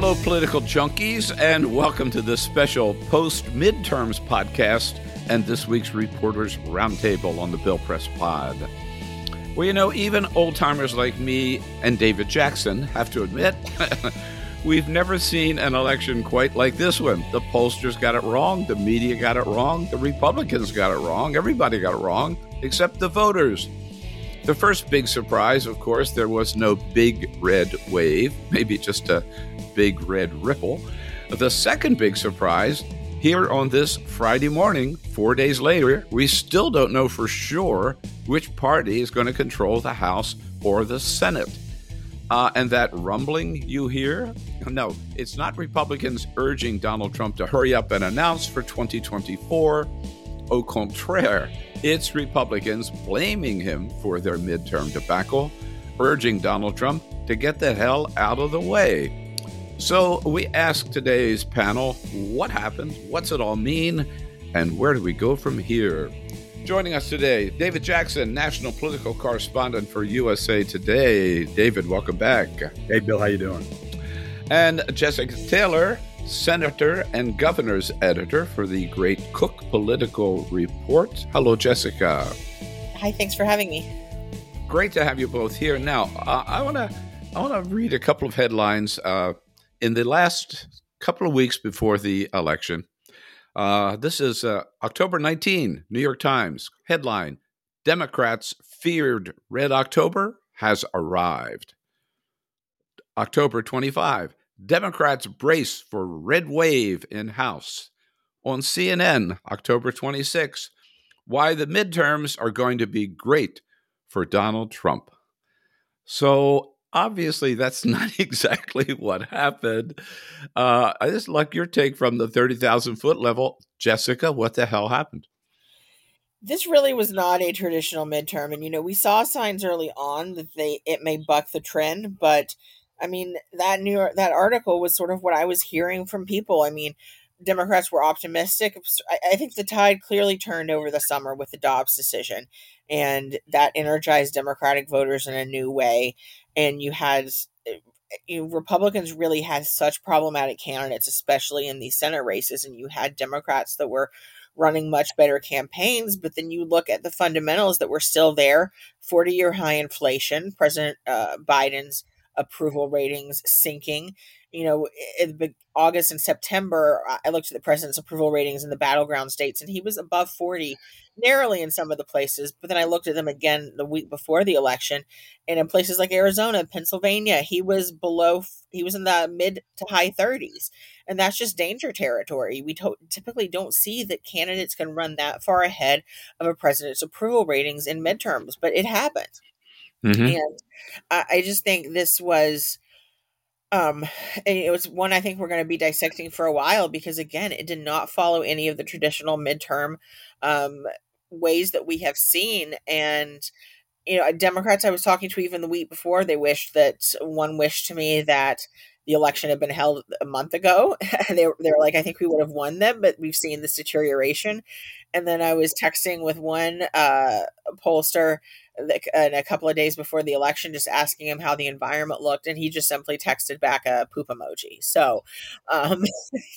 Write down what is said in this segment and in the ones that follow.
Hello, political junkies, and welcome to this special post midterms podcast and this week's Reporters Roundtable on the Bill Press Pod. Well, you know, even old timers like me and David Jackson have to admit, we've never seen an election quite like this one. The pollsters got it wrong, the media got it wrong, the Republicans got it wrong, everybody got it wrong, except the voters. The first big surprise, of course, there was no big red wave, maybe just a big red ripple. The second big surprise, here on this Friday morning, four days later, we still don't know for sure which party is going to control the House or the Senate. Uh, and that rumbling you hear? No, it's not Republicans urging Donald Trump to hurry up and announce for 2024. Au contraire, it's Republicans blaming him for their midterm debacle, urging Donald Trump to get the hell out of the way. So we ask today's panel what happened, what's it all mean, and where do we go from here? Joining us today, David Jackson, national political correspondent for USA Today. David, welcome back. Hey, Bill, how you doing? And Jessica Taylor, senator and governor's editor for the Great Cook Political Report. Hello, Jessica. Hi, thanks for having me. Great to have you both here. Now, uh, I want to I want to read a couple of headlines uh, in the last couple of weeks before the election, uh, this is uh, October 19, New York Times headline Democrats feared Red October has arrived. October 25, Democrats brace for red wave in House. On CNN, October 26, why the midterms are going to be great for Donald Trump. So obviously that's not exactly what happened. Uh, I just like your take from the 30,000 foot level. Jessica, what the hell happened? This really was not a traditional midterm. And, you know, we saw signs early on that they it may buck the trend, but I mean, that New York, that article was sort of what I was hearing from people. I mean, Democrats were optimistic. I, think the tide clearly turned over the summer with the Dobbs decision, and that energized Democratic voters in a new way. And you had you know, Republicans really had such problematic candidates, especially in these Senate races, and you had Democrats that were running much better campaigns. But then you look at the fundamentals that were still there: forty-year high inflation, President uh, Biden's approval ratings sinking you know, in August and September, I looked at the president's approval ratings in the battleground states, and he was above 40, narrowly in some of the places. But then I looked at them again the week before the election, and in places like Arizona, Pennsylvania, he was below, he was in the mid to high 30s. And that's just danger territory. We to- typically don't see that candidates can run that far ahead of a president's approval ratings in midterms, but it happened. Mm-hmm. And I, I just think this was um it was one i think we're going to be dissecting for a while because again it did not follow any of the traditional midterm um ways that we have seen and you know democrats i was talking to even the week before they wished that one wished to me that the election had been held a month ago they, they like i think we would have won them but we've seen this deterioration and then i was texting with one uh pollster and a couple of days before the election just asking him how the environment looked and he just simply texted back a poop emoji. So um,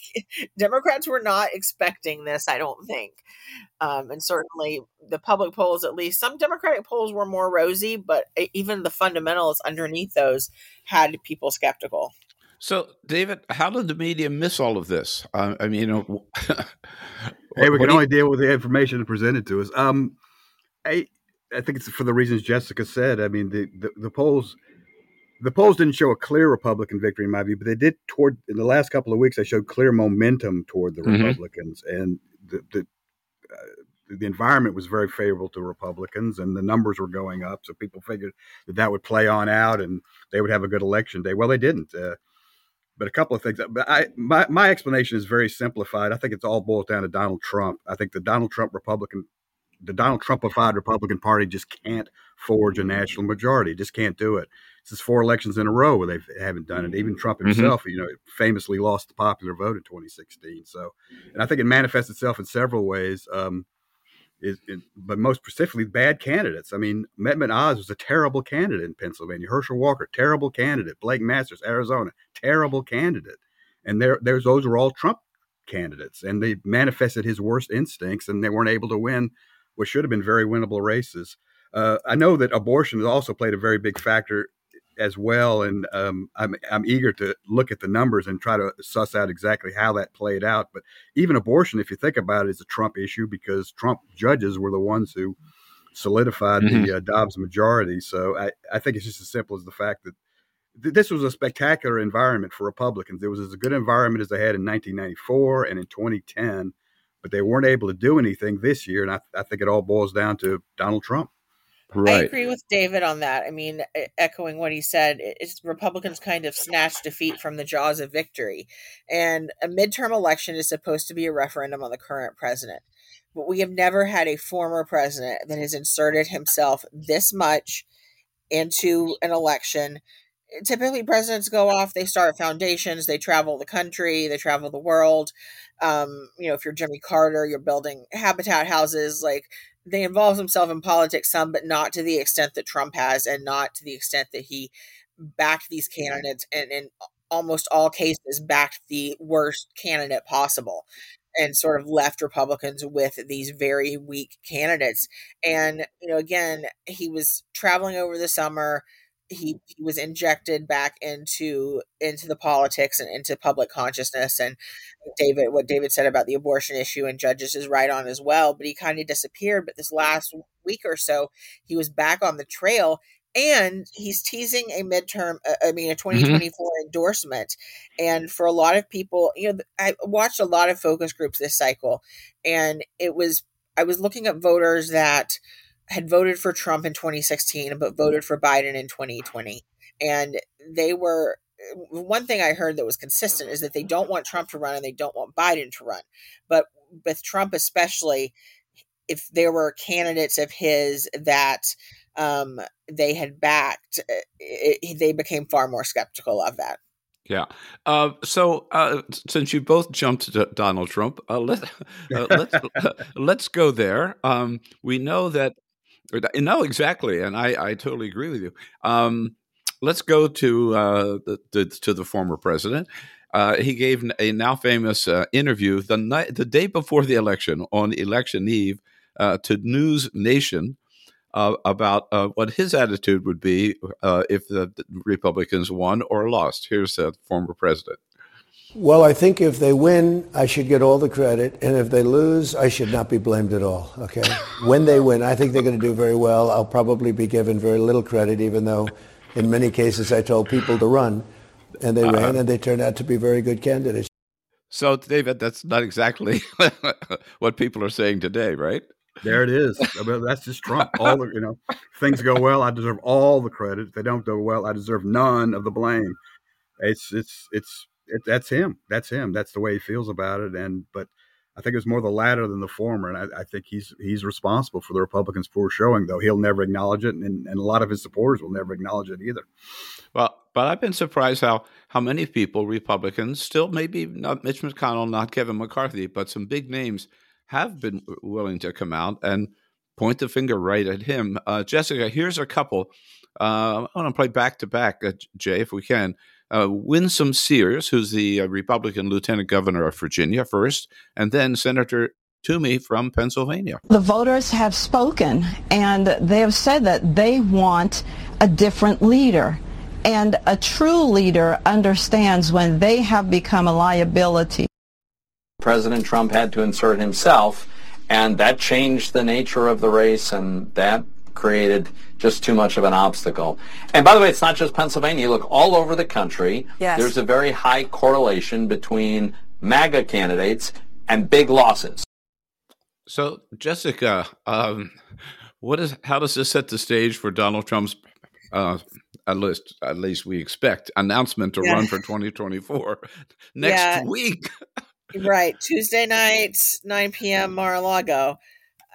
democrats were not expecting this i don't think. Um, and certainly the public polls at least some democratic polls were more rosy but even the fundamentals underneath those had people skeptical so david how did the media miss all of this uh, i mean you know hey we can only deal with the information presented to us um I, I think it's for the reasons Jessica said. I mean, the, the, the, polls the polls didn't show a clear Republican victory in my view, but they did toward in the last couple of weeks. They showed clear momentum toward the mm-hmm. Republicans, and the the, uh, the environment was very favorable to Republicans, and the numbers were going up. So people figured that that would play on out, and they would have a good election day. Well, they didn't. Uh, but a couple of things. But I, my my explanation is very simplified. I think it's all boiled down to Donald Trump. I think the Donald Trump Republican, the Donald Trumpified Republican Party just can't forge a national majority. Just can't do it. This is four elections in a row where they haven't done it. Even Trump mm-hmm. himself, mm-hmm. you know, famously lost the popular vote in 2016. So, and I think it manifests itself in several ways. Um, is, but most specifically, bad candidates. I mean, Mehmet Oz was a terrible candidate in Pennsylvania. Herschel Walker, terrible candidate. Blake Masters, Arizona, terrible candidate. And there, there's those were all Trump candidates, and they manifested his worst instincts, and they weren't able to win what should have been very winnable races. Uh, I know that abortion has also played a very big factor as well, and um, I'm I'm eager to look at the numbers and try to suss out exactly how that played out. But even abortion, if you think about it, is a Trump issue because Trump judges were the ones who solidified mm-hmm. the uh, Dobbs majority. So I, I think it's just as simple as the fact that th- this was a spectacular environment for Republicans. It was as good environment as they had in 1994 and in 2010, but they weren't able to do anything this year. And I, I think it all boils down to Donald Trump. Right. I agree with David on that. I mean, echoing what he said, it's Republicans kind of snatched defeat from the jaws of victory. And a midterm election is supposed to be a referendum on the current president. But we have never had a former president that has inserted himself this much into an election. Typically, presidents go off, they start foundations, they travel the country, they travel the world. Um, you know, if you're Jimmy Carter, you're building habitat houses. Like, they involve themselves in politics some, but not to the extent that Trump has, and not to the extent that he backed these candidates, and in almost all cases backed the worst candidate possible, and sort of left Republicans with these very weak candidates. And you know, again, he was traveling over the summer he, he was injected back into into the politics and into public consciousness and david what david said about the abortion issue and judges is right on as well but he kind of disappeared but this last week or so he was back on the trail and he's teasing a midterm uh, i mean a 2024 mm-hmm. endorsement and for a lot of people you know i watched a lot of focus groups this cycle and it was i was looking at voters that had voted for Trump in 2016 but voted for Biden in 2020. And they were one thing I heard that was consistent is that they don't want Trump to run and they don't want Biden to run. But with Trump especially, if there were candidates of his that um, they had backed, it, it, they became far more skeptical of that. Yeah. Uh, so uh, since you both jumped to Donald Trump, uh, let, uh, let's let's go there. Um, we know that no, exactly, and I, I totally agree with you. Um, let's go to uh, the, the, to the former president. Uh, he gave a now famous uh, interview the night, the day before the election on election eve uh, to News Nation uh, about uh, what his attitude would be if the Republicans won or lost. Here's the former president. Well, I think if they win, I should get all the credit. And if they lose, I should not be blamed at all. Okay? when they win, I think they're going to do very well. I'll probably be given very little credit, even though in many cases I told people to run. And they uh, ran, and they turned out to be very good candidates. So, David, that's not exactly what people are saying today, right? There it is. I mean, that's just Trump. All the, you know, things go well, I deserve all the credit. If they don't go well, I deserve none of the blame. It's it's it's it, that's him. That's him. That's the way he feels about it. And but I think it was more the latter than the former, and I, I think he's he's responsible for the Republicans' poor showing. Though he'll never acknowledge it, and, and a lot of his supporters will never acknowledge it either. Well, but I've been surprised how how many people, Republicans, still maybe not Mitch McConnell, not Kevin McCarthy, but some big names have been willing to come out and point the finger right at him. Uh, Jessica, here's a couple. Uh, I want to play back to back, uh, Jay, if we can uh, Winsome Sears, who's the uh, Republican lieutenant governor of Virginia first, and then Senator Toomey from Pennsylvania. The voters have spoken, and they have said that they want a different leader. And a true leader understands when they have become a liability. President Trump had to insert himself, and that changed the nature of the race, and that created just too much of an obstacle. And by the way, it's not just Pennsylvania. You look all over the country. Yes. There's a very high correlation between MAGA candidates and big losses. So, Jessica, um, what is how does this set the stage for Donald Trump's uh, at least at least we expect announcement to yeah. run for 2024 next yeah. week. right, Tuesday night, 9 p.m. Mar-a-Lago.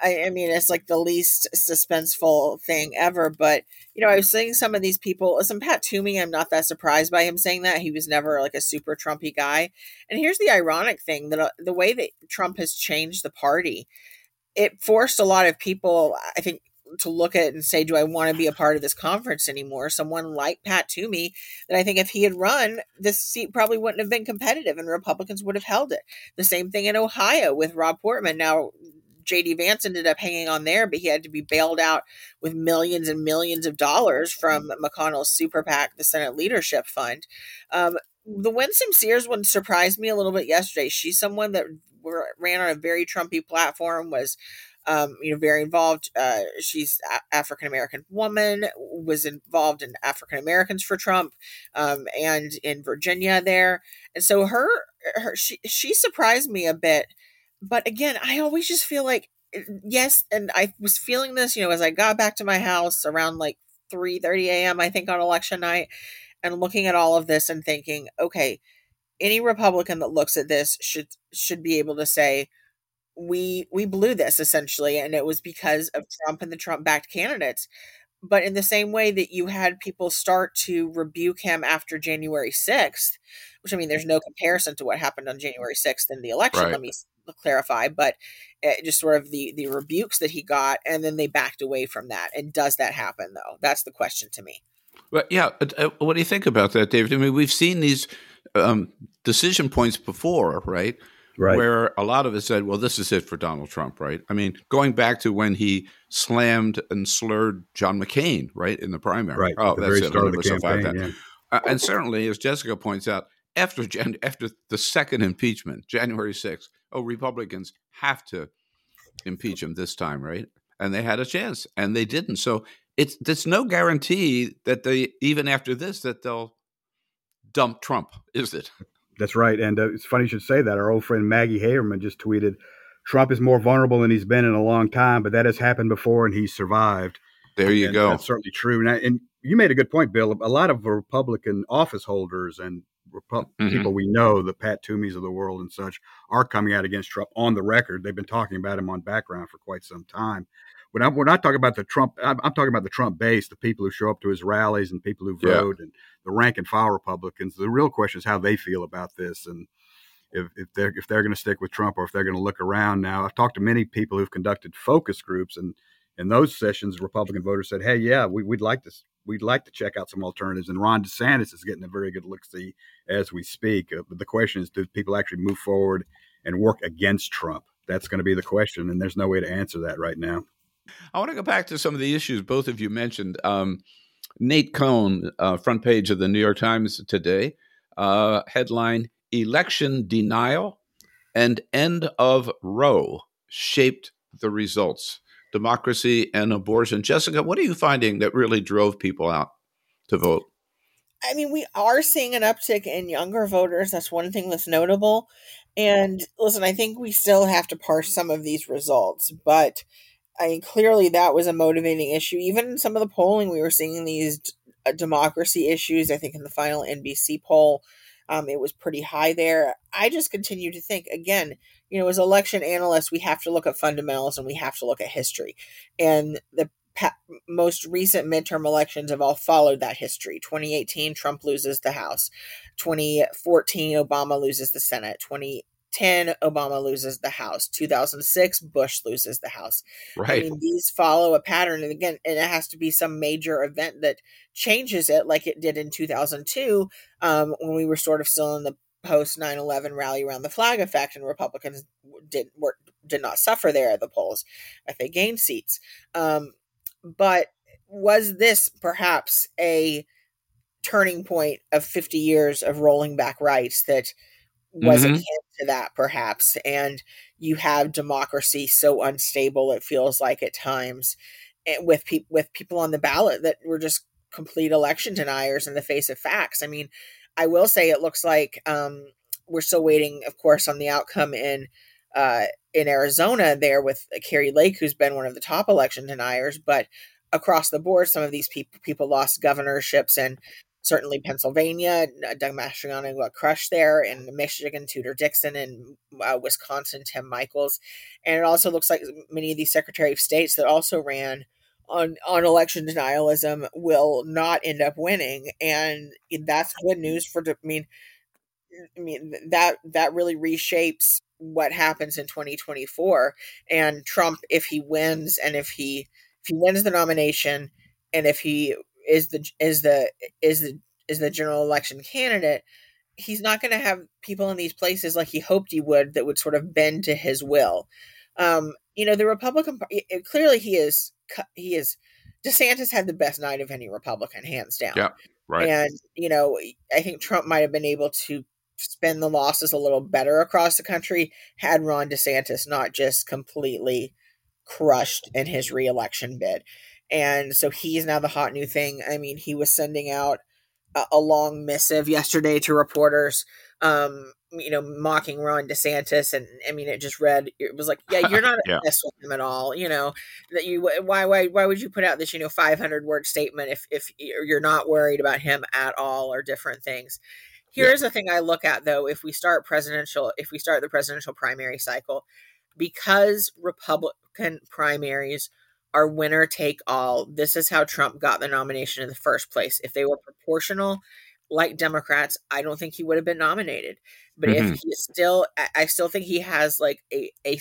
I, I, mean, it's like the least suspenseful thing ever. But you know, I was seeing some of these people. Listen, Pat Toomey, I'm not that surprised by him saying that. He was never like a super Trumpy guy. And here's the ironic thing: that uh, the way that Trump has changed the party, it forced a lot of people. I think to look at it and say, do I want to be a part of this conference anymore? Someone like Pat Toomey, that I think if he had run, this seat probably wouldn't have been competitive and Republicans would have held it. The same thing in Ohio with Rob Portman. Now, JD Vance ended up hanging on there, but he had to be bailed out with millions and millions of dollars from McConnell's super PAC, the Senate Leadership Fund. Um, the Winsome Sears one surprised me a little bit yesterday. She's someone that ran on a very Trumpy platform, was um, you know, very involved. Uh, she's African American woman, was involved in African Americans for Trump, um, and in Virginia there. And so her, her, she, she surprised me a bit. But again, I always just feel like, eh, yes, and I was feeling this, you know, as I got back to my house around like three thirty a.m. I think on election night, and looking at all of this and thinking, okay, any Republican that looks at this should should be able to say we we blew this essentially and it was because of Trump and the Trump backed candidates but in the same way that you had people start to rebuke him after January 6th which I mean there's no comparison to what happened on January 6th in the election right. let me clarify but just sort of the the rebukes that he got and then they backed away from that and does that happen though? That's the question to me. Well yeah uh, uh, what do you think about that David? I mean we've seen these um, decision points before right right. where a lot of us said, well, this is it for Donald Trump, right? I mean, going back to when he slammed and slurred John McCain, right, in the primary. Right. Oh, the that's it. Start of the campaign, yeah. uh, and certainly, as Jessica points out, after Jan- after the second impeachment, January 6th, oh, Republicans have to impeach him this time, right? And they had a chance, and they didn't. So it's there's no guarantee that they even after this that they'll dump Trump, is it? That's right. And uh, it's funny you should say that. Our old friend Maggie Haberman just tweeted Trump is more vulnerable than he's been in a long time, but that has happened before and he's survived. There you and go. That's certainly true. And, I, and, you made a good point, Bill. A lot of Republican office holders and Repu- mm-hmm. people we know, the Pat Toomeys of the world and such, are coming out against Trump on the record. They've been talking about him on background for quite some time. But I'm, we're not talking about the Trump. I'm, I'm, talking about the Trump base, the people who show up to his rallies and people who vote, yeah. and the rank and file Republicans. The real question is how they feel about this, and if, if they're if they're going to stick with Trump or if they're going to look around. Now, I've talked to many people who've conducted focus groups, and in those sessions, Republican voters said, "Hey, yeah, we, would like to." We'd like to check out some alternatives, and Ron DeSantis is getting a very good look see as we speak. Uh, but the question is, do people actually move forward and work against Trump? That's going to be the question, and there's no way to answer that right now. I want to go back to some of the issues both of you mentioned. Um, Nate Cohn, uh, front page of the New York Times today, uh, headline Election Denial and End of Roe shaped the results. Democracy and abortion. Jessica, what are you finding that really drove people out to vote? I mean, we are seeing an uptick in younger voters. That's one thing that's notable. And listen, I think we still have to parse some of these results, but I mean, clearly that was a motivating issue. Even in some of the polling, we were seeing these uh, democracy issues. I think in the final NBC poll, um, it was pretty high there. I just continue to think, again, you know, as election analysts, we have to look at fundamentals and we have to look at history. And the pa- most recent midterm elections have all followed that history. 2018, Trump loses the House. 2014, Obama loses the Senate. 20 10 obama loses the house. 2006 bush loses the house. Right. i mean these follow a pattern and again and it has to be some major event that changes it like it did in 2002 um, when we were sort of still in the post 9-11 rally around the flag effect and republicans did were, did not suffer there at the polls if they gained seats. Um, but was this perhaps a turning point of 50 years of rolling back rights that was mm-hmm. akin to that perhaps and you have democracy so unstable it feels like at times eh, with people with people on the ballot that were just complete election deniers in the face of facts i mean i will say it looks like um, we're still waiting of course on the outcome in uh, in Arizona there with Kari Lake, who's been one of the top election deniers, but across the board, some of these people people lost governorships and certainly Pennsylvania, Doug Mastriano got crushed there, and Michigan, Tudor Dixon, and uh, Wisconsin, Tim Michels. And it also looks like many of these Secretary of States that also ran on on election denialism will not end up winning, and that's good news for. I mean, I mean that that really reshapes what happens in 2024. And Trump, if he wins, and if he if he wins the nomination, and if he is the is the is the is the general election candidate, he's not going to have people in these places like he hoped he would that would sort of bend to his will. Um, you know, the Republican clearly he is he is DeSantis had the best night of any Republican, hands down. Yeah, right. And you know, I think Trump might have been able to spend the losses a little better across the country had Ron DeSantis not just completely crushed in his reelection bid. And so he's now the hot new thing. I mean, he was sending out a, a long missive yesterday to reporters um, you know, mocking Ron DeSantis, and I mean, it just read. It was like, yeah, you're not yeah. with him at all. You know that you why why why would you put out this you know 500 word statement if if you're not worried about him at all or different things. Here's yeah. the thing I look at though: if we start presidential, if we start the presidential primary cycle, because Republican primaries are winner take all. This is how Trump got the nomination in the first place. If they were proportional, like Democrats, I don't think he would have been nominated. But mm-hmm. if he still, I still think he has like a a,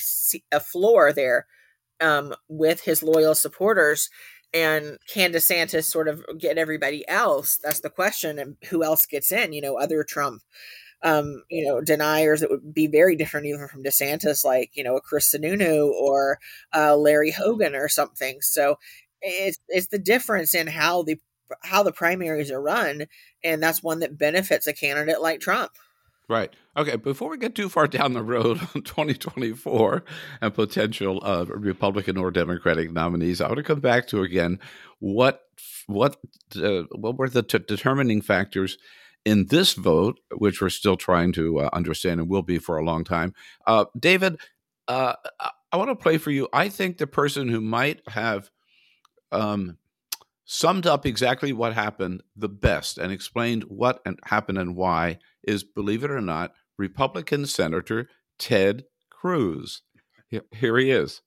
a floor there um, with his loyal supporters. And can DeSantis sort of get everybody else? That's the question. And who else gets in? You know, other Trump, um, you know, deniers that would be very different even from DeSantis, like you know, a Chris Sununu or uh, Larry Hogan or something. So it's it's the difference in how the how the primaries are run, and that's one that benefits a candidate like Trump. Right. Okay. Before we get too far down the road on 2024 and potential uh, Republican or Democratic nominees, I want to come back to again what what uh, what were the t- determining factors in this vote, which we're still trying to uh, understand and will be for a long time. Uh, David, uh, I want to play for you. I think the person who might have um, summed up exactly what happened the best and explained what happened and why is, believe it or not, Republican Senator Ted Cruz. Here he is.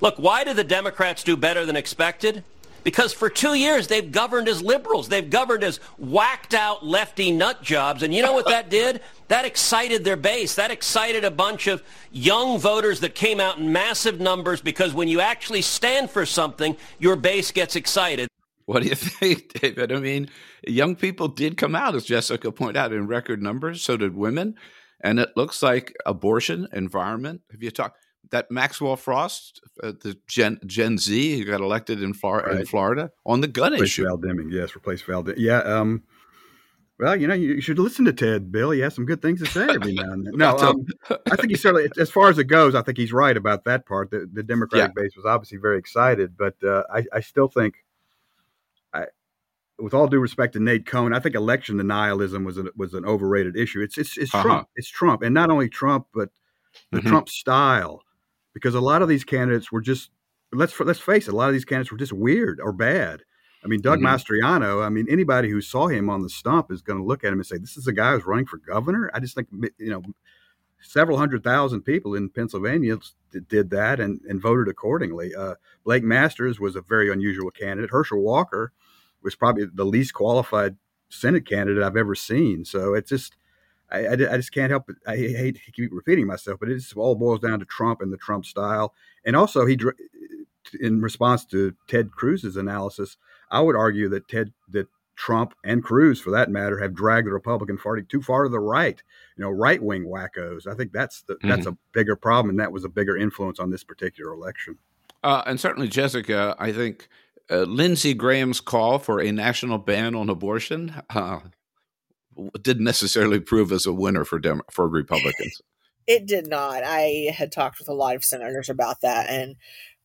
Look, why did the Democrats do better than expected? Because for two years they've governed as liberals. They've governed as whacked out lefty nut jobs. And you know what that did? That excited their base. That excited a bunch of young voters that came out in massive numbers because when you actually stand for something, your base gets excited. What do you think, David? I mean, young people did come out, as Jessica pointed out, in record numbers. So did women. And it looks like abortion, environment. Have you talked that Maxwell Frost, uh, the Gen Gen Z who got elected in, Flor- right. in Florida on the gun replace issue? Val Deming, yes, replace Val. Deming. Yeah. Um, well, you know, you, should listen to Ted, Bill. He has some good things to say every now and then. No, um, I think he certainly, as far as it goes, I think he's right about that part. The, the Democratic yeah. base was obviously very excited, but uh, I, I still think with all due respect to Nate Cohn, I think election denialism was a, was an overrated issue. It's it's, it's uh-huh. Trump. It's Trump, and not only Trump, but the mm-hmm. Trump style. Because a lot of these candidates were just let's let's face it, a lot of these candidates were just weird or bad. I mean, Doug mm-hmm. Mastriano. I mean, anybody who saw him on the stump is going to look at him and say, "This is a guy who's running for governor." I just think you know, several hundred thousand people in Pennsylvania did that and, and voted accordingly. Uh, Blake Masters was a very unusual candidate. Herschel Walker was probably the least qualified Senate candidate I've ever seen. So it's just, I, I, I just can't help it. I hate to keep repeating myself, but it just all boils down to Trump and the Trump style. And also, he, in response to Ted Cruz's analysis, I would argue that Ted, that Trump and Cruz, for that matter, have dragged the Republican Party too far to the right. You know, right wing wackos. I think that's the, mm-hmm. that's a bigger problem, and that was a bigger influence on this particular election. Uh, and certainly, Jessica, I think uh, Lindsey Graham's call for a national ban on abortion uh, didn't necessarily prove as a winner for Dem- for Republicans. It did not. I had talked with a lot of senators about that, and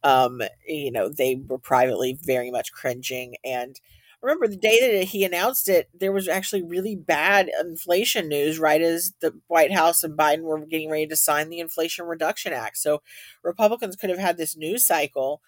um, you know they were privately very much cringing. And remember the day that he announced it, there was actually really bad inflation news right as the White House and Biden were getting ready to sign the Inflation Reduction Act. So Republicans could have had this news cycle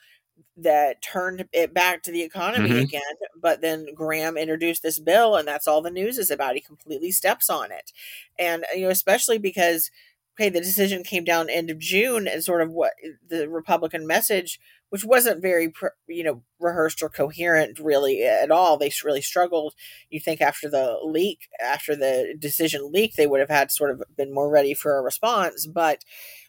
that turned it back to the economy mm-hmm. again. But then Graham introduced this bill, and that's all the news is about. He completely steps on it, and you know, especially because okay, the decision came down end of June, and sort of what the Republican message, which wasn't very you know rehearsed or coherent really at all. They really struggled. You think after the leak, after the decision leaked, they would have had sort of been more ready for a response, but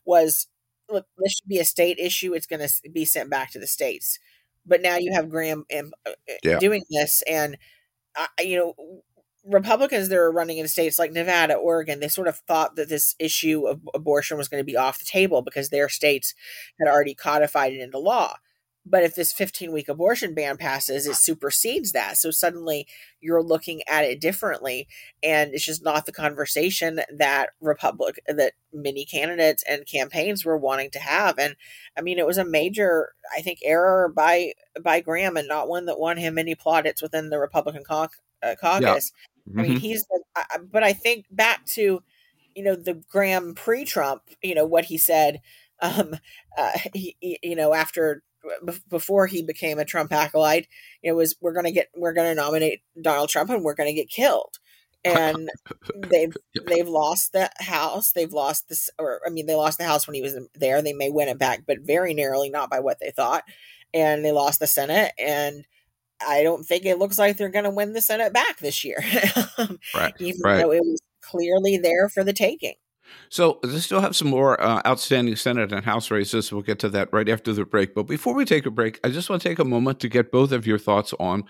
was look, this should be a state issue. It's going to be sent back to the states. But now you have Graham um, uh, uh, yeah. doing this, and uh, you know Republicans that are running in states like Nevada, Oregon, they sort of thought that this issue of abortion was going to be off the table because their states had already codified it into law. But if this 15 week abortion ban passes, it supersedes that. So suddenly you're looking at it differently. And it's just not the conversation that Republic, that many candidates and campaigns were wanting to have. And I mean, it was a major, I think, error by, by Graham and not one that won him many plaudits within the Republican uh, caucus. Yeah. Mm-hmm. I mean, mm-hmm. he's, the, but I think back to, you know, the Graham pre Trump, you know, what he said um, uh, he, you know, after before he became a Trump acolyte, it was we're going to get we're going to nominate Donald Trump and we're going to get killed. And they've they've lost the house. They've lost this, or I mean, they lost the house when he was there. They may win it back, but very narrowly, not by what they thought. And they lost the Senate, and I don't think it looks like they're going to win the Senate back this year. right. Even right. though it was clearly there for the taking. So they still have some more uh, outstanding Senate and House races. We'll get to that right after the break. But before we take a break, I just want to take a moment to get both of your thoughts on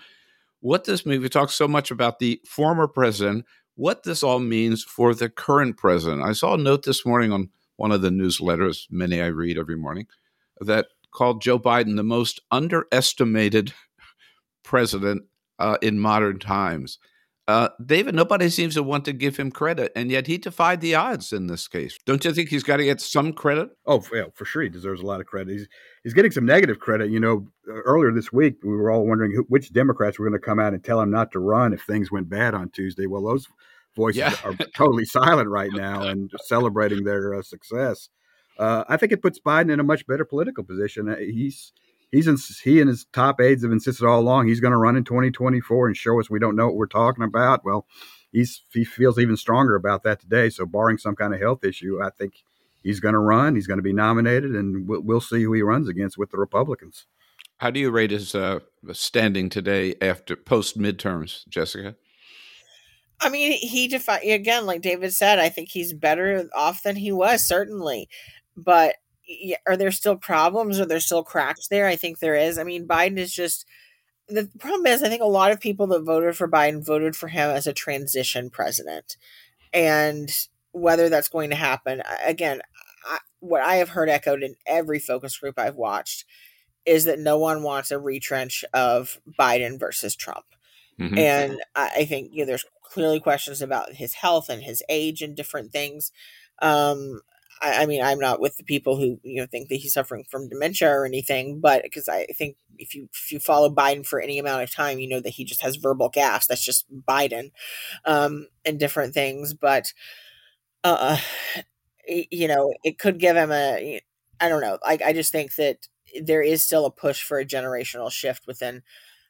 what this means. We talk so much about the former president, what this all means for the current president. I saw a note this morning on one of the newsletters, many I read every morning, that called Joe Biden the most underestimated president uh, in modern times. Uh, David, nobody seems to want to give him credit, and yet he defied the odds in this case. Don't you think he's got to get some credit? Oh, yeah, for sure, he deserves a lot of credit. He's he's getting some negative credit. You know, earlier this week we were all wondering who, which Democrats were going to come out and tell him not to run if things went bad on Tuesday. Well, those voices yeah. are totally silent right now and celebrating their uh, success. Uh, I think it puts Biden in a much better political position. Uh, he's he's in, he and his top aides have insisted all along he's going to run in 2024 and show us we don't know what we're talking about. Well, he's he feels even stronger about that today. So, barring some kind of health issue, I think he's going to run. He's going to be nominated, and we'll, we'll see who he runs against with the Republicans. How do you rate his uh, standing today after post midterms, Jessica? I mean, he defied again, like David said. I think he's better off than he was, certainly. But are there still problems? Are there still cracks there? I think there is. I mean, Biden is just the problem is I think a lot of people that voted for Biden voted for him as a transition president, and whether that's going to happen again, I, what I have heard echoed in every focus group I've watched is that no one wants a retrench of Biden versus Trump, mm-hmm. and I, I think you know there's clearly questions about his health and his age and different things. Um, I, I, mean, I'm not with the people who you know think that he's suffering from dementia or anything, but because I think if you if you follow Biden for any amount of time, you know that he just has verbal gas. That's just Biden, um, and different things. But, uh, you know, it could give him a. I don't know. Like I just think that there is still a push for a generational shift within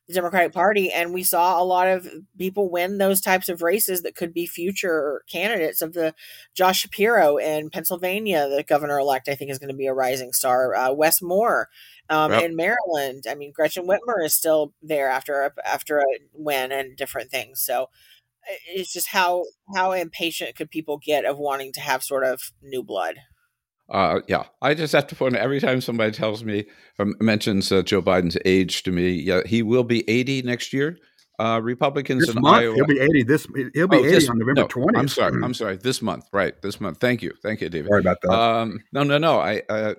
the Democratic Party, and we saw a lot of people win those types of races that could be future candidates of the Josh Shapiro in Pennsylvania, the governor elect. I think is going to be a rising star. Uh, Wes Moore um, yep. in Maryland. I mean, Gretchen Whitmer is still there after a, after a win and different things. So it's just how how impatient could people get of wanting to have sort of new blood. Uh, yeah, I just have to point out every time somebody tells me or mentions uh, Joe Biden's age to me, yeah, he will be 80 next year. Uh, Republicans this in month, Iowa. He'll be 80 this. He'll be oh, 80 this, on November no, 20th. I'm sorry. I'm sorry. This month, right? This month. Thank you. Thank you, David. Sorry about that. Um, no, no, no. I, uh,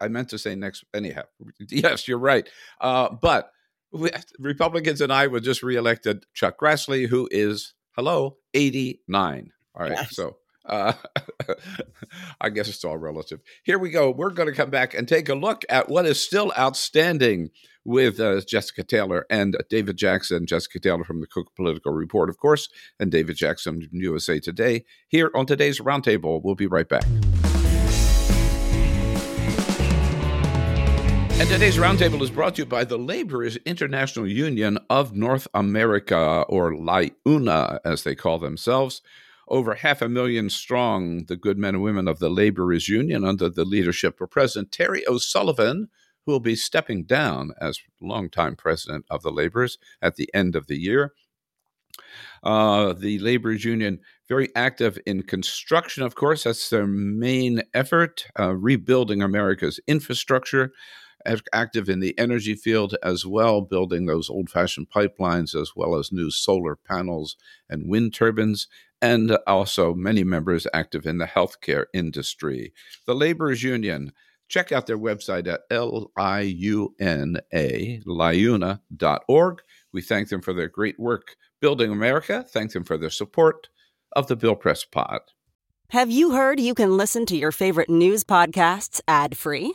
I meant to say next. Anyhow, yes, you're right. Uh, but we, Republicans in Iowa just reelected Chuck Grassley, who is hello 89. All right, yes. so Uh, I guess it's all relative. Here we go. We're going to come back and take a look at what is still outstanding with uh, Jessica Taylor and David Jackson. Jessica Taylor from the Cook Political Report, of course, and David Jackson from USA Today. Here on today's Roundtable, we'll be right back. And today's roundtable is brought to you by the Laborers International Union of North America, or LIUNA, as they call themselves. Over half a million strong, the good men and women of the Laborers Union, under the leadership of President Terry O'Sullivan, who will be stepping down as longtime president of the Laborers at the end of the year. Uh, the Laborers Union, very active in construction, of course, that's their main effort, uh, rebuilding America's infrastructure active in the energy field as well, building those old fashioned pipelines as well as new solar panels and wind turbines, and also many members active in the healthcare industry. The Laborers Union, check out their website at L-I-U-N-A, liuna.org. We thank them for their great work building America. Thank them for their support of the Bill Press Pod. Have you heard you can listen to your favorite news podcasts ad free?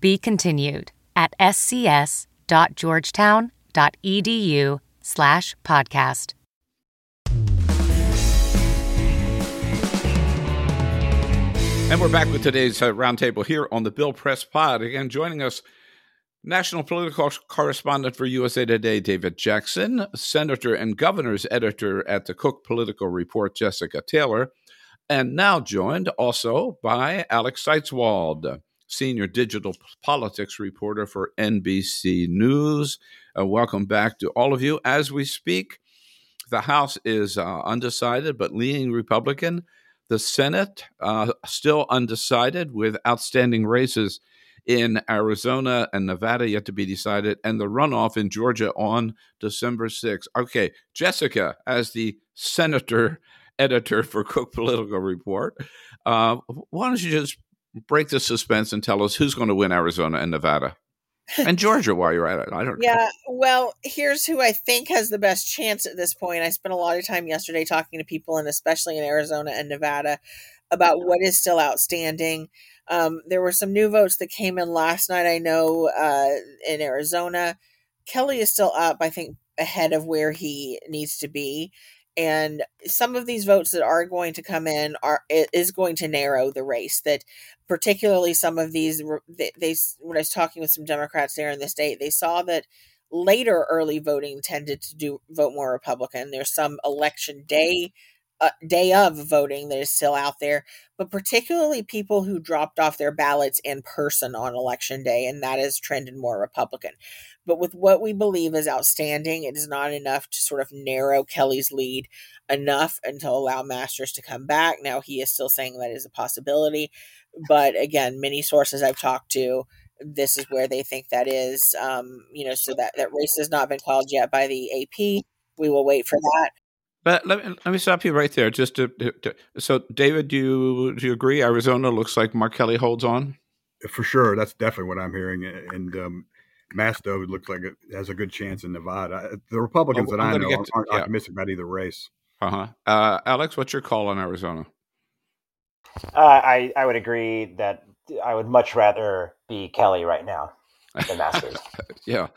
be continued at scs.georgetown.edu slash podcast. And we're back with today's uh, roundtable here on the Bill Press Pod. Again, joining us, national political correspondent for USA Today, David Jackson, senator and governor's editor at the Cook Political Report, Jessica Taylor, and now joined also by Alex Seitz-Wald senior digital politics reporter for NBC News. Uh, welcome back to all of you. As we speak, the House is uh, undecided but leaning Republican. The Senate uh, still undecided with outstanding races in Arizona and Nevada yet to be decided, and the runoff in Georgia on December 6th. Okay, Jessica, as the senator editor for Cook Political Report, uh, why don't you just break the suspense and tell us who's going to win Arizona and Nevada and Georgia while you're at it. I don't Yeah, well, here's who I think has the best chance at this point. I spent a lot of time yesterday talking to people, and especially in Arizona and Nevada, about what is still outstanding. Um, there were some new votes that came in last night, I know, uh, in Arizona. Kelly is still up, I think, ahead of where he needs to be and some of these votes that are going to come in are is going to narrow the race that particularly some of these they, they when i was talking with some democrats there in the state they saw that later early voting tended to do vote more republican. There's some election day uh, day of voting that is still out there, but particularly people who dropped off their ballots in person on election day, and that has trended more Republican. But with what we believe is outstanding, it is not enough to sort of narrow Kelly's lead enough until allow Masters to come back. Now he is still saying that is a possibility, but again, many sources I've talked to this is where they think that is um, you know so that that race has not been called yet by the ap we will wait for that but let me let me stop you right there. Just to, to, so, David, do you do you agree? Arizona looks like Mark Kelly holds on for sure. That's definitely what I'm hearing. And um, Masto looks like it has a good chance in Nevada. The Republicans Oh, that I'm I gonna know to- aren't yeah. optimistic about either race. Uh-huh. Uh Alex, what's your call on Arizona? Uh, I I would agree that I would much rather be Kelly right now than Masters. Yeah.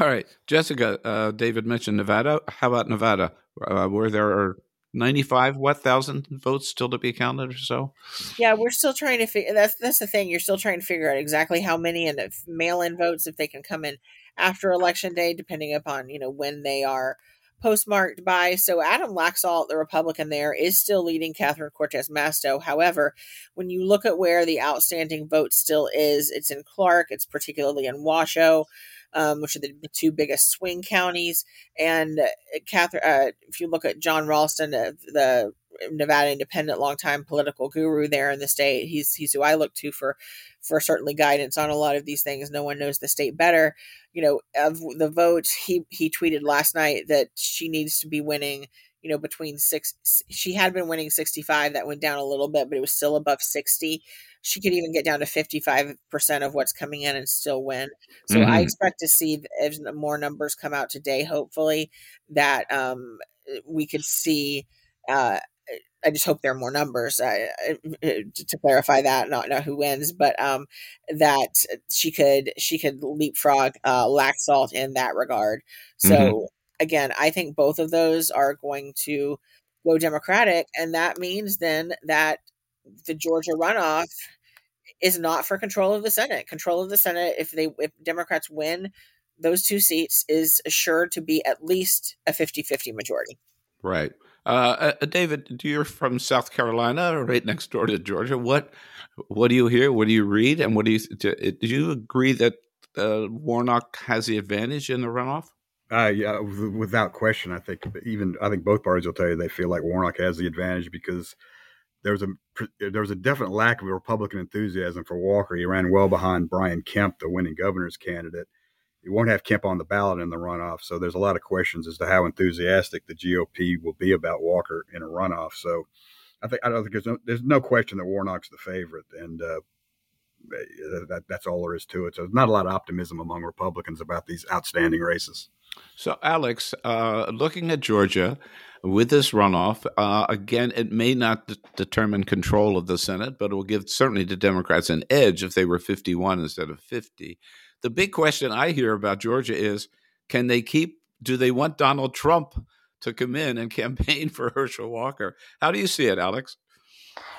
All right, Jessica. Uh, David mentioned Nevada. How about Nevada, uh, where there are ninety-five what thousand votes still to be counted or so? Yeah, we're still trying to figure. That's that's the thing. You're still trying to figure out exactly how many and if mail-in votes if they can come in after election day, depending upon you know when they are postmarked by. So Adam Laxalt, the Republican there, is still leading Catherine Cortez Masto. However, when you look at where the outstanding vote still is, it's in Clark. It's particularly in Washoe. Um, which are the, two biggest swing counties, and uh, Catherine. Uh, if you look at Jon Ralston, uh, the Nevada Independent, longtime political guru there in the state. He's he's who I look to for for certainly guidance on a lot of these things. No one knows the state better. You know, of the vote, he he tweeted last night that she needs to be winning. You know, between six, she had been winning sixty five. That went down a little bit, but it was still above sixty. She could even get down to fifty five percent of what's coming in and still win. So I Mhm. expect to see as more numbers come out today. Hopefully, that um, we could see. Uh, I just hope there are more numbers uh, to clarify that, not know who wins, but um, that she could she could leapfrog uh, Laxalt in that regard. So Mhm. again, I think both of those are going to go Democratic, and that means then that the Georgia runoff is not for control of the Senate. Control of the Senate, if they if Democrats win those two seats, is assured to be at least a 50-50 majority. Right. Uh, uh, David, you're from South Carolina, right next door to Georgia. What what do you hear? What do you read? And what do you do? Do you agree that uh, Warnock has the advantage in the runoff? Uh, yeah, without question. I think even I think both parties will tell you they feel like Warnock has the advantage because there's a there was a definite lack of Republican enthusiasm for Walker. He ran well behind Brian Kemp, the winning governor's candidate. You won't have Kemp on the ballot in the runoff, so there's a lot of questions as to how enthusiastic the GOP will be about Walker in a runoff. So I think I don't think there's no, there's no question that Warnock's the favorite, and uh, that, that's all there is to it. So there's not a lot of optimism among Republicans about these outstanding races. So, Alex, uh, looking at Georgia with this runoff, uh, again, it may not d- determine control of the Senate, but it will give certainly the Democrats an edge if they were 51 instead of 50. The big question I hear about Georgia is can they keep, do they want Donald Trump to come in and campaign for Herschel Walker? How do you see it, Alex?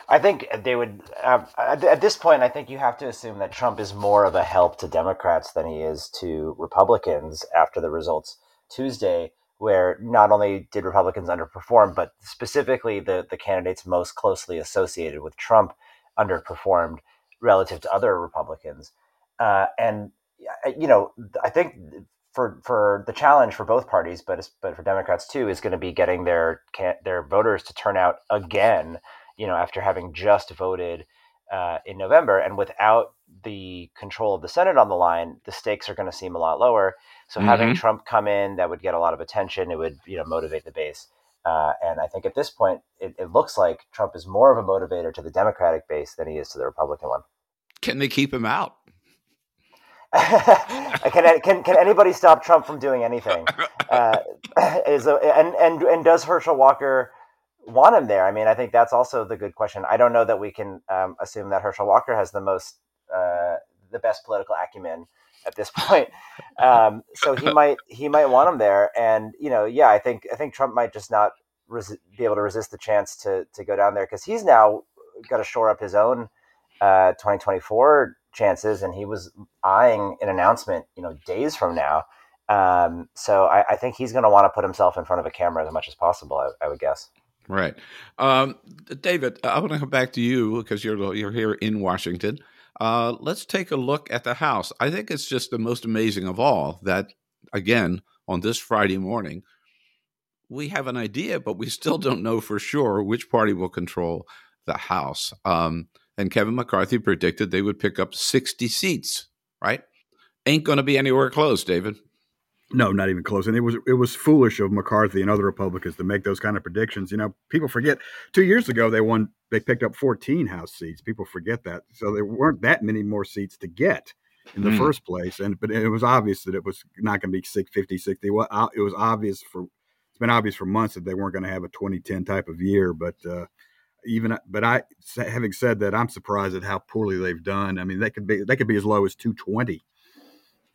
I think they would. Uh, at at this point, I think you have to assume that Trump is more of a help to Democrats than he is to Republicans after the results Tuesday, where not only did Republicans underperform, but specifically the, the candidates most closely associated with Trump underperformed relative to other Republicans. Uh, and, you know, I think for for the challenge for both parties, but but for Democrats too, is going to be getting their their voters to turn out again. You know, after having just voted uh, in November, and without the control of the Senate on the line, the stakes are going to seem a lot lower. So having Mhm. Trump come in, that would get a lot of attention. It would you know motivate the base. Uh, and I think at this point, it, it looks like Trump is more of a motivator to the Democratic base than he is to the Republican one. Can they keep him out? can, can can anybody stop Trump from doing anything? Uh, is a, and and and does Herschel Walker want him there? I mean, I think that's also the good question. I don't know that we can um, assume that Herschel Walker has the most uh, the best political acumen at this point. Um, so he might he might want him there, and you know, yeah, I think I think Trump might just not resi- be able to resist the chance to to go down there because he's now got to shore up his own uh, 2024 chances, and he was eyeing an announcement, you know, days from now. Um, so I, I think he's going to want to put himself in front of a camera as much as possible. I, I would guess. Right, um, David. I want to come back to you because you're you're here in Washington. Uh, let's take a look at the House. I think it's just the most amazing of all that again on this Friday morning we have an idea, but we still don't know for sure which party will control the House. Um, and Kevin McCarthy predicted they would pick up 60 seats, right? Ain't going to be anywhere close, David. No, not even close. And it was it was foolish of McCarthy and other Republicans to make those kind of predictions. You know, people forget two years ago they won they picked up 14 House seats. People forget that. So there weren't that many more seats to get. in the mm. first place. And but it was obvious that it was not going to be 50, 60. Well, it was obvious for it's been obvious for months that they weren't going to have a 2010 type of year. But uh, even but I having said that, I'm surprised at how poorly they've done. I mean, they could be they could be as low as 220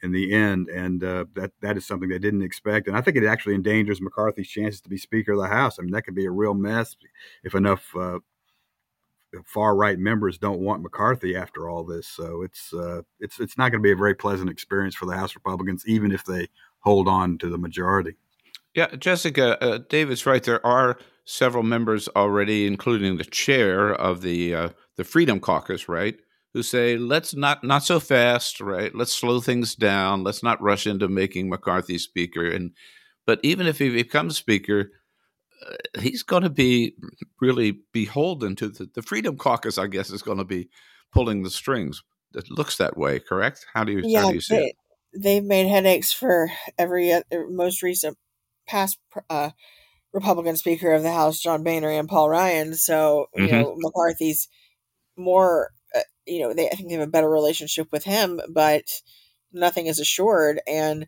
in the end, and uh, that that is something they didn't expect. And I think it actually endangers McCarthy's chances to be Speaker of the House. I mean, that could be a real mess if enough uh, far right members don't want McCarthy after all this. So it's uh, it's it's not going to be a very pleasant experience for the House Republicans, even if they hold on to the majority. Yeah, Jessica, uh, David's right. There are several members already, including the chair of the uh, the Freedom Caucus, right, who say let's not not so fast, right? Let's slow things down. Let's not rush into making McCarthy speaker. And but even if he becomes speaker, uh, he's going to be really beholden to the, the Freedom Caucus. I guess is going to be pulling the strings. It looks that way, correct? How do you yeah, how do you see they, it? They've made headaches for every uh, most recent past uh, Republican Speaker of the House, John Boehner and Paul Ryan. So you mm-hmm. know McCarthy's more. You know, they I think they have a better relationship with him, but nothing is assured. And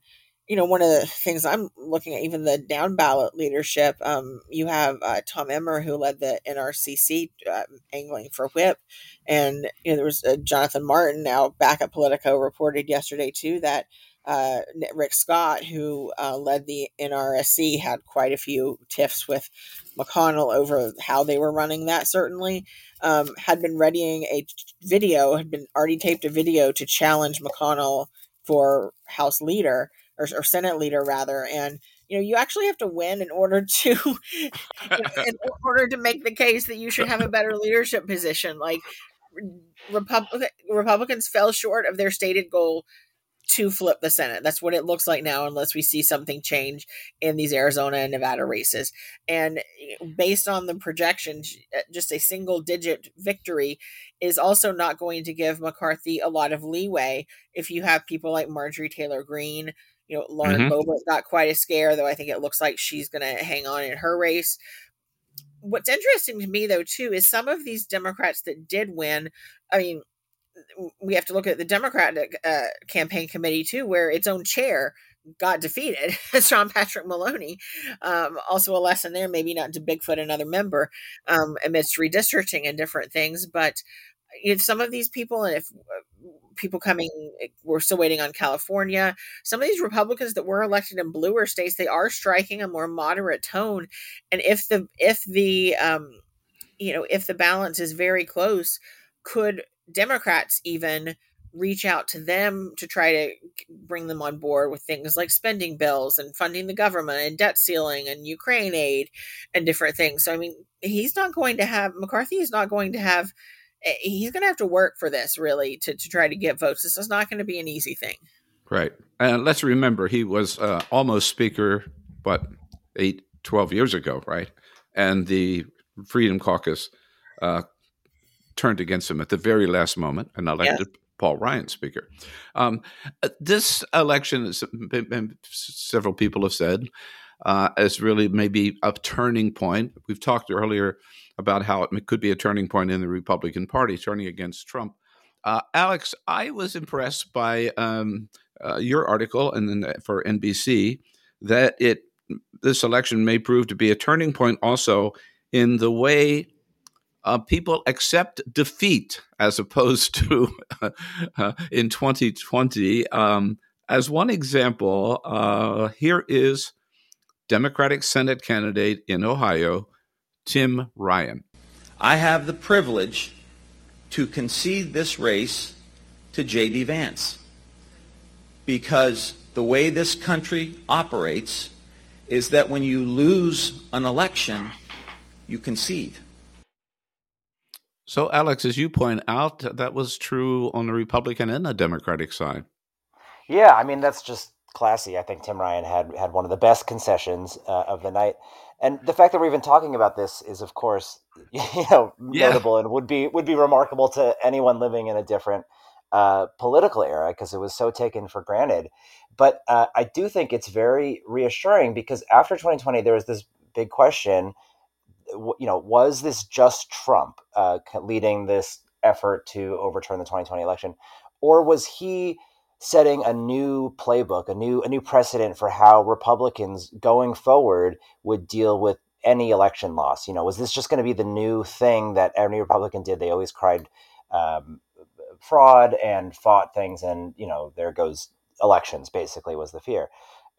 you know, one of the things I'm looking at, even the down ballot leadership, um, you have uh, Tom Emmer who led the NRCC uh, angling for whip, and you know there was uh, Jonathan Martin now back at Politico reported yesterday too that uh, Rick Scott, who uh, led the NRSC, had quite a few tiffs with McConnell over how they were running that. Certainly, um, had been readying a video, had been already taped a video to challenge McConnell for House leader or, or Senate leader rather, and you know you actually have to win in order to in order to make the case that you should have a better leadership position. Like Republic, Republicans fell short of their stated goal to flip the Senate. That's what it looks like now, unless we see something change in these Arizona and Nevada races. And eh, based on the projections, eh, just a single digit victory is also not going to give McCarthy a lot of leeway if you have people like Marjorie Taylor Greene, you know, Lauren mm-hmm. Boebert got quite a scare, though I think it looks like she's going to hang on in her race. What's interesting to me, though, too, is some of these Democrats that did win. I mean, we have to look at the Democratic uh, campaign committee too, where its own chair got defeated. Sean Patrick Maloney. Um, also a lesson there, maybe not to Bigfoot another member um, amidst redistricting and different things, but if some of these people, and if uh, people coming, we're still waiting on California. Some of these Republicans that were elected in bluer states, they are striking a more moderate tone. And if the if the um, you know if the balance is very close, could Democrats even reach out to them to try to bring them on board with things like spending bills and funding the government and debt ceiling and Ukraine aid and different things. So I mean, he's not going to have McCarthy is not going to have Eh, he's going to have to work for this really to, to try to get votes. This is not going to be an easy thing. Right. And let's remember he was uh, almost speaker, but eight, 12 years ago, right? And the Freedom Caucus uh, turned against him at the very last moment and elected yes. Paul Ryan speaker. Um, uh, this election, as several people have said, uh, is really maybe a turning point. We've talked earlier about how it could be a turning point in the Republican Party, turning against Trump. Uh, Alex, I was impressed by um, uh, your article and then for NBC that it this election may prove to be a turning point also in the way uh, people accept defeat as opposed to uh, in 2020. Um, as one example, uh, here is Democratic Senate candidate in Ohio, Tim Ryan. I have the privilege to concede this race to J.D. Vance because the way this country operates is that when you lose an election, you concede. So, Alex, as you point out, that was true on the Republican and the Democratic side. Yeah, I mean that's just classy. I think Tim Ryan had had one of the best concessions uh, of the night. And the fact that we're even talking about this is, of course, you know, yeah. notable and would be would be remarkable to anyone living in a different uh, political era because it was so taken for granted. But uh, I do think it's very reassuring because after 2020, there was this big question. You know, was this just Trump uh, leading this effort to overturn the 2020 election, or was he setting a new playbook, a new a new precedent for how Republicans going forward would deal with any election loss? You know, was this just going to be the new thing that any Republican did? They always cried um, fraud and fought things, and you know, there goes elections. Basically, was the fear.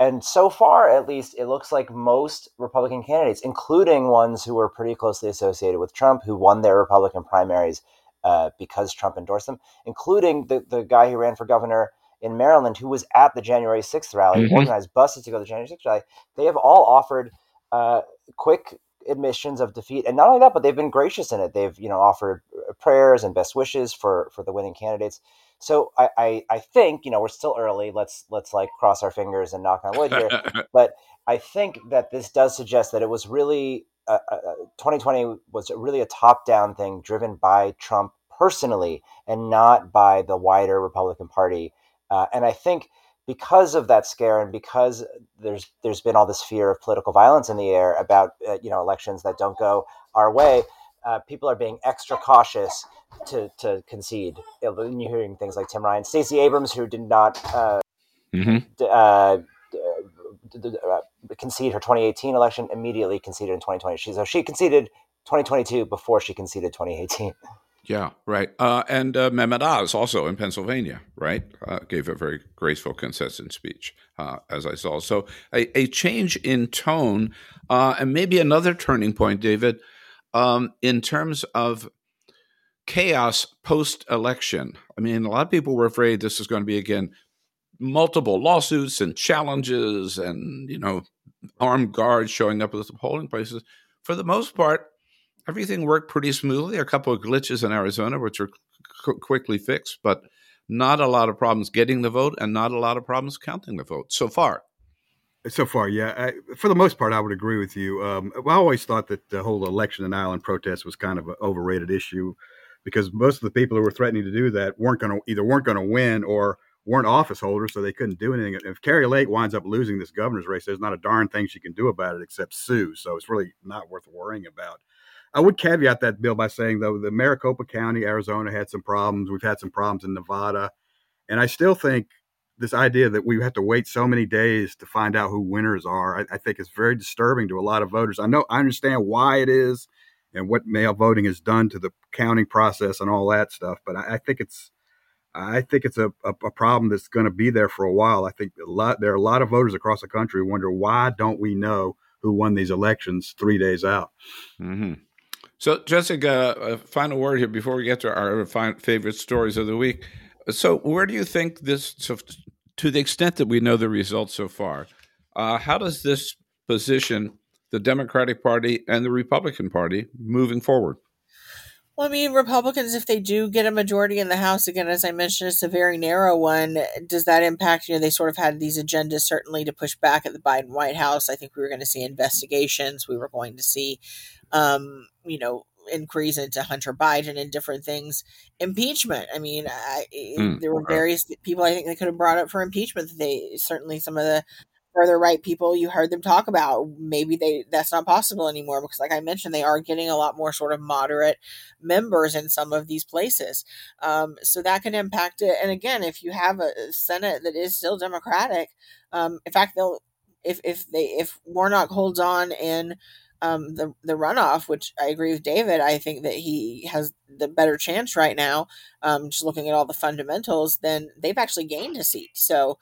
And so far, at least, it looks like most Republican candidates, including ones who were pretty closely associated with Trump, who won their Republican primaries uh, because Trump endorsed them, including the, the guy who ran for governor in Maryland, who was at the January 6th rally, mm-hmm. organized buses to go to the January 6th rally. They have all offered uh, quick admissions of defeat, and not only that, but they've been gracious in it. They've you know offered prayers and best wishes for for the winning candidates. So I, I, I think you know we're still early. Let's let's like cross our fingers and knock on wood here. but I think that this does suggest that it was really uh, uh, 2020 was really a top down thing driven by Trump personally and not by the wider Republican Party uh, and I think because of that scare and because there's there's been all this fear of political violence in the air about uh, you know elections that don't go our way, uh, people are being extra cautious to to concede. And you're hearing things like Tim Ryan, Stacey Abrams, who did not uh, mm-hmm. d- uh, d- uh, concede her 2018 election, immediately conceded in 2020. She so she conceded 2022 before she conceded 2018. Yeah, right. Uh, and uh, Mehmet Oz also in Pennsylvania, right, uh, gave a very graceful concession speech, uh, as I saw. So a, a change in tone, uh, and maybe another turning point, David, um, in terms of chaos post election. I mean, a lot of people were afraid this was going to be again multiple lawsuits and challenges, and you know, armed guards showing up at the polling places. For the most part, everything worked pretty smoothly. A couple of glitches in Arizona, which were qu- quickly fixed, but not a lot of problems getting the vote and not a lot of problems counting the vote so far. So far, yeah. I, for the most part, I would agree with you. Um, I always thought that the whole election and island protest was kind of an overrated issue because most of the people who were threatening to do that weren't going to either weren't going to win or weren't office holders, so they couldn't do anything. If Kari Lake winds up losing this governor's race, there's not a darn thing she can do about it except sue. So it's really not worth worrying about. I would caveat that bill by saying though the Maricopa County, Arizona had some problems. We've had some problems in Nevada, and I still think this idea that we have to wait so many days to find out who winners are, I, I think is very disturbing to a lot of voters. I know I understand why it is and what mail voting has done to the counting process and all that stuff, but I, I think it's I think it's a, a, a problem that's going to be there for a while. I think a lot there are a lot of voters across the country who wonder why don't we know who won these elections three days out. Mm-hmm. So, Jessica, a final word here before we get to our favorite stories of the week. So, where do you think this, to the extent that we know the results so far, uh, how does this position the Democratic Party and the Republican Party moving forward? Well, I mean, Republicans, if they do get a majority in the House, again, as I mentioned, it's a very narrow one. Does that impact, you know, they sort of had these agendas certainly to push back at the Biden White House. I think we were going to see investigations. We were going to see um, you know, inquiries into Hunter Biden and different things. Impeachment. I mean, I, mm, there were various people I think they could have brought up for impeachment. They certainly some of the further right people you heard them talk about maybe they that's not possible anymore because like i mentioned they are getting a lot more sort of moderate members in some of these places um, so that can impact it and again if you have a senate that is still democratic um, in fact they'll if if they if warnock holds on in um, the the runoff, which I agree with David. I think that he has the better chance right now. Um, just looking at all the fundamentals, then they've actually gained a seat. So,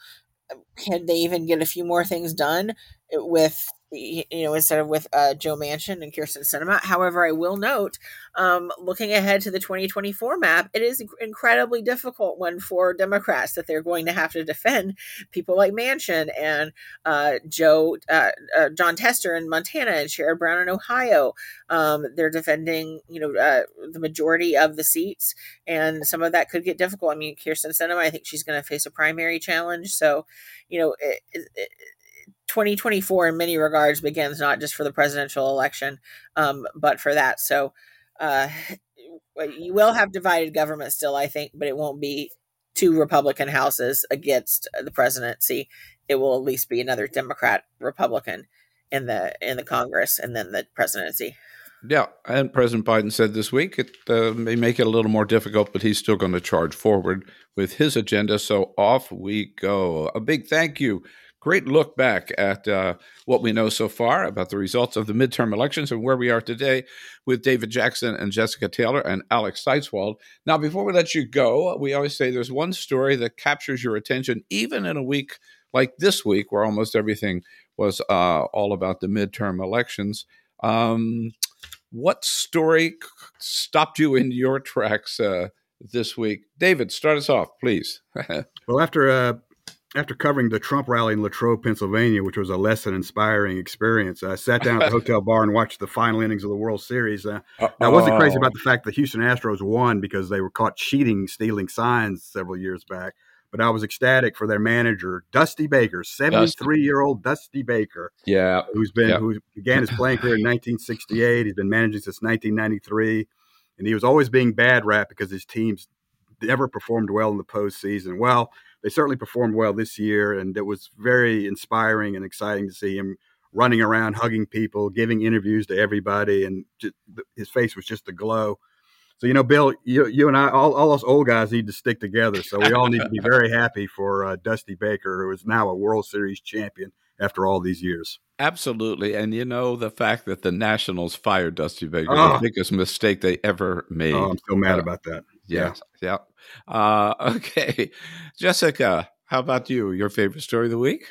um, can they even get a few more things done with you know, instead of with uh, Joe Manchin and Kyrsten Sinema. However, I will note, um, looking ahead to the 2024 map, it is incredibly difficult one for Democrats that they're going to have to defend people like Manchin and uh, Joe uh, uh Jon Tester in Montana and Sherrod Brown in Ohio. Um, they're defending, you know, uh, the majority of the seats, and some of that could get difficult. I mean, Kyrsten Sinema, I think she's going to face a primary challenge, so you know. It, it, 2024 in many regards begins not just for the presidential election, um, but for that. So uh, you will have divided government still, I think, but it won't be two Republican houses against the presidency. It will at least be another Democrat Republican in the in the Congress and then the presidency. Yeah, and President Biden said this week it uh, may make it a little more difficult, but he's still going to charge forward with his agenda. So off we go. A big thank you. Great look back at uh, what we know so far about the results of the midterm elections and where we are today with David Jackson and Jessica Taylor and Alex Seitz-Wald. Now, before we let you go, we always say there's one story that captures your attention, even in a week like this week, where almost everything was uh, all about the midterm elections. Um, what story stopped you in your tracks uh, this week? David, start us off, please. well, after uh, after covering the Trump rally in Latrobe, Pennsylvania, which was a less than inspiring experience, I sat down at the hotel bar and watched the final innings of the World Series. Uh, I wasn't crazy about the fact that the Houston Astros won because they were caught cheating, stealing signs several years back but I was ecstatic for their manager, Dusty Baker, 73 year old Dusty Baker. Yeah. Who's been, yeah. who began his playing career in 1968. He's been managing since 1993. And he was always being bad rap because his teams never performed well in the postseason. Well, they certainly performed well this year. And it was very inspiring and exciting to see him running around, hugging people, giving interviews to everybody. And just, his face was just a glow. So you know, Bill, you you and I, all, all us old guys need to stick together. So we all need to be very happy for uh, Dusty Baker, who is now a World Series champion after all these years. Absolutely, and you know the fact that the Nationals fired Dusty Baker, oh. the biggest mistake they ever made. Oh, I'm so mad uh, about that. Yes, yeah. yeah. Uh, okay, Jessica, how about you? Your favorite story of the week?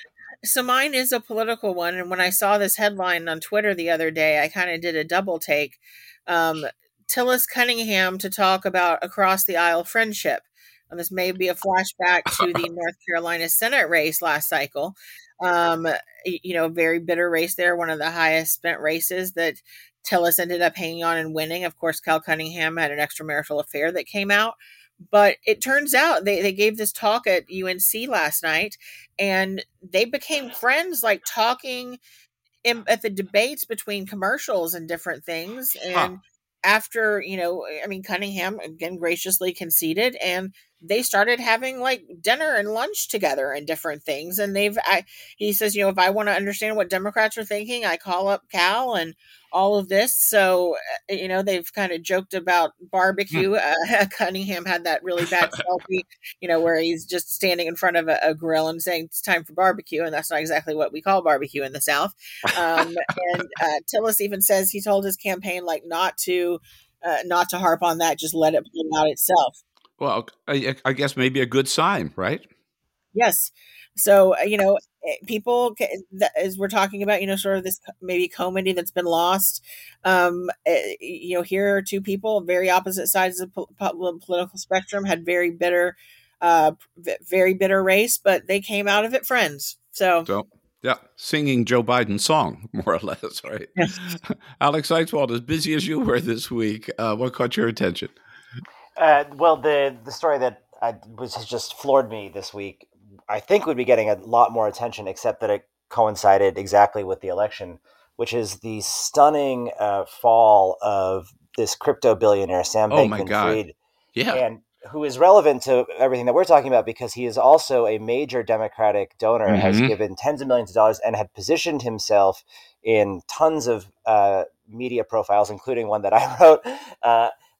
So mine is a political one, and when I saw this headline on Twitter the other day, I kind of did a double take. Um, Tillis Cunningham to talk about across the aisle friendship. And this may be a flashback to the North Carolina Senate race last cycle. Um, you know, very bitter race there, one of the highest spent races that Tillis ended up hanging on and winning. Of course, Cal Cunningham had an extramarital affair that came out. But it turns out they, they gave this talk at UNC last night and they became friends, like talking in, at the debates between commercials and different things. And huh after you know i mean cunningham again graciously conceded and they started having like dinner and lunch together and different things and they've I, he says you know if i want to understand what democrats are thinking i call up cal and all of this so uh, you know they've kind of joked about hmm. barbecue uh, cunningham had that really bad selfie you know where he's just standing in front of a, a, grill and saying it's time for barbecue and that's not exactly what we call barbecue in the south um, and uh, tillis even says he told his campaign like not to uh, not to harp on that just let it play out itself well, I, I guess maybe a good sign, right? Yes. So uh, you know, eh, people as we're talking about, you know, sort of this maybe comedy that's been lost. Um, eh, you know, here are two people, very opposite sides of the political spectrum, had very bitter, uh, very bitter race, but they came out of it friends. So, so yeah, singing Joe Biden's song, more or less, right? Yes. Alex Seitz-Wald, as busy as you were this week, uh, what caught your attention? Uh, well, the the story that I was has just floored me this week. I think would be getting a lot more attention, except that it coincided exactly with the election, which is the stunning uh, fall of this crypto billionaire Sam oh Bankman-Fried. Yeah, and who is relevant to everything that we're talking about because he is also a major Democratic donor, mm-hmm. has given tens of millions of dollars, and had positioned himself in tons of uh, media profiles, including one that I wrote.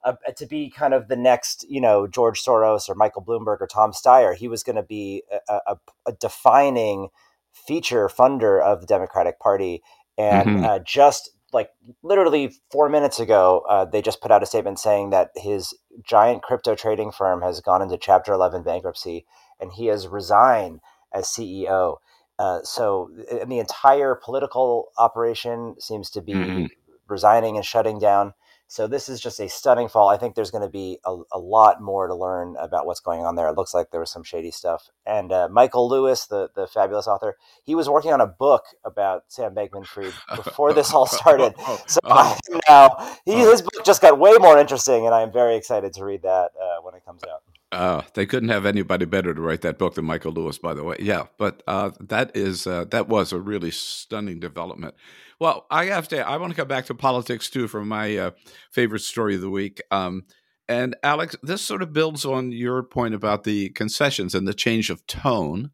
Uh, to be kind of the next, you know, George Soros or Michael Bloomberg or Tom Steyer. He was going to be a, a, a, defining feature funder of the Democratic Party. And mm-hmm. uh, just like literally four minutes ago, uh, they just put out a statement saying that his giant crypto trading firm has gone into Chapter 11 bankruptcy and he has resigned as CEO. Uh, so, and the entire political operation seems to be mm-hmm. resigning and shutting down. So this is just a stunning fall. I think there's going to be a, a, lot more to learn about what's going on there. It looks like there was some shady stuff. And uh, Michael Lewis, the the fabulous author, he was working on a book about Sam Bankman-Fried before this all started. So oh. now he, oh. his book just got way more interesting, and I am very excited to read that uh, when it comes out. Uh, they couldn't have anybody better to write that book than Michael Lewis, by the way. Yeah, but uh, that is uh, that was a really stunning development. Well, I have to. I want to come back to politics too for my uh, favorite story of the week. Um, and Alex, this sort of builds on your point about the concessions and the change of tone.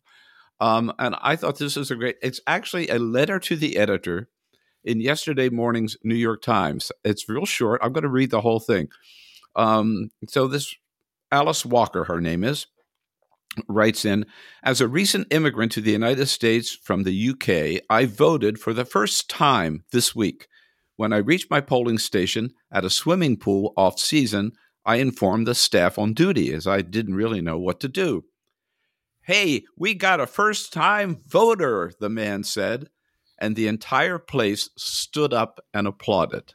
Um, and I thought this is a great. It's actually a letter to the editor in yesterday morning's New York Times. It's real short. I'm going to read the whole thing. Um, so this Alice Walker, her name is, writes in As a recent immigrant to the United States from the UK, I voted for the first time this week. When I reached my polling station at a swimming pool off season, I informed the staff on duty as I didn't really know what to do. Hey, we got a first time voter, the man said, and the entire place stood up and applauded.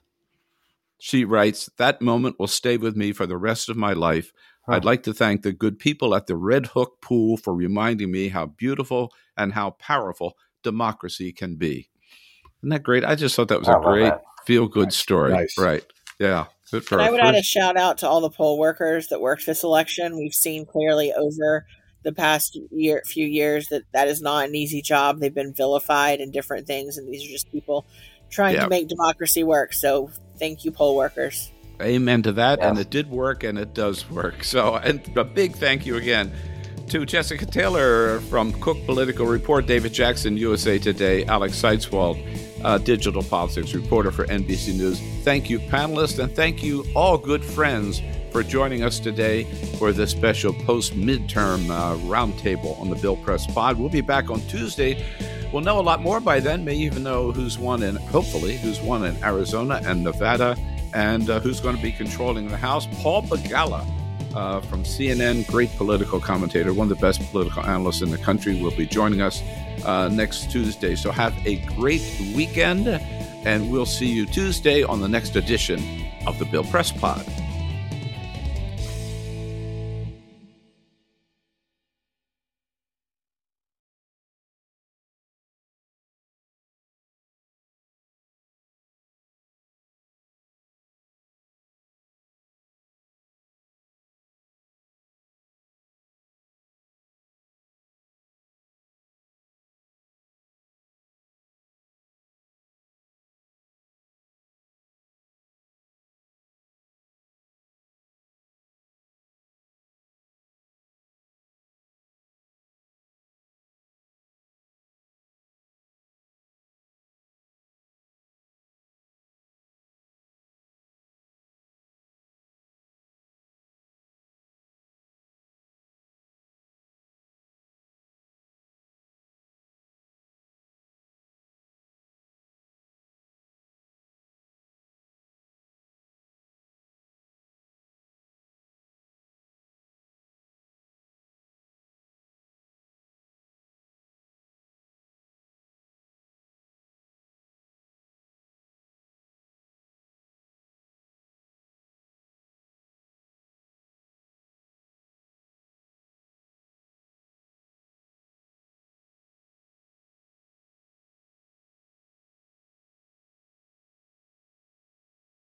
She writes, That moment will stay with me for the rest of my life. Huh. I'd like to thank the good people at the Red Hook Pool for reminding me how beautiful and how powerful democracy can be. Isn't that great? I just thought that was a great feel good nice. story. Nice. Right. Yeah. Good for and I would first. add a shout out to all the poll workers that worked this election. We've seen clearly over the past year, few years that that is not an easy job. They've been vilified and different things, and these are just people trying to make democracy work. So thank you, poll workers. Amen to that. And it did work, and it does work. So, and a big thank you again to Jessica Taylor from Cook Political Report, David Jackson, USA Today, Alex Seitz-Wald, uh, digital politics reporter for NBC News. Thank you, panelists, and thank you, all good friends, for joining us today for this special post midterm uh, roundtable on the Bill Press Pod. We'll be back on Tuesday. We'll know a lot more by then, may even know who's won in, hopefully, who's won in Arizona and Nevada and uh, who's going to be controlling the House. Paul Begala uh, from CNN, great political commentator, one of the best political analysts in the country, will be joining us uh, next Tuesday. So have a great weekend, and we'll see you Tuesday on the next edition of the Bill Press Pod.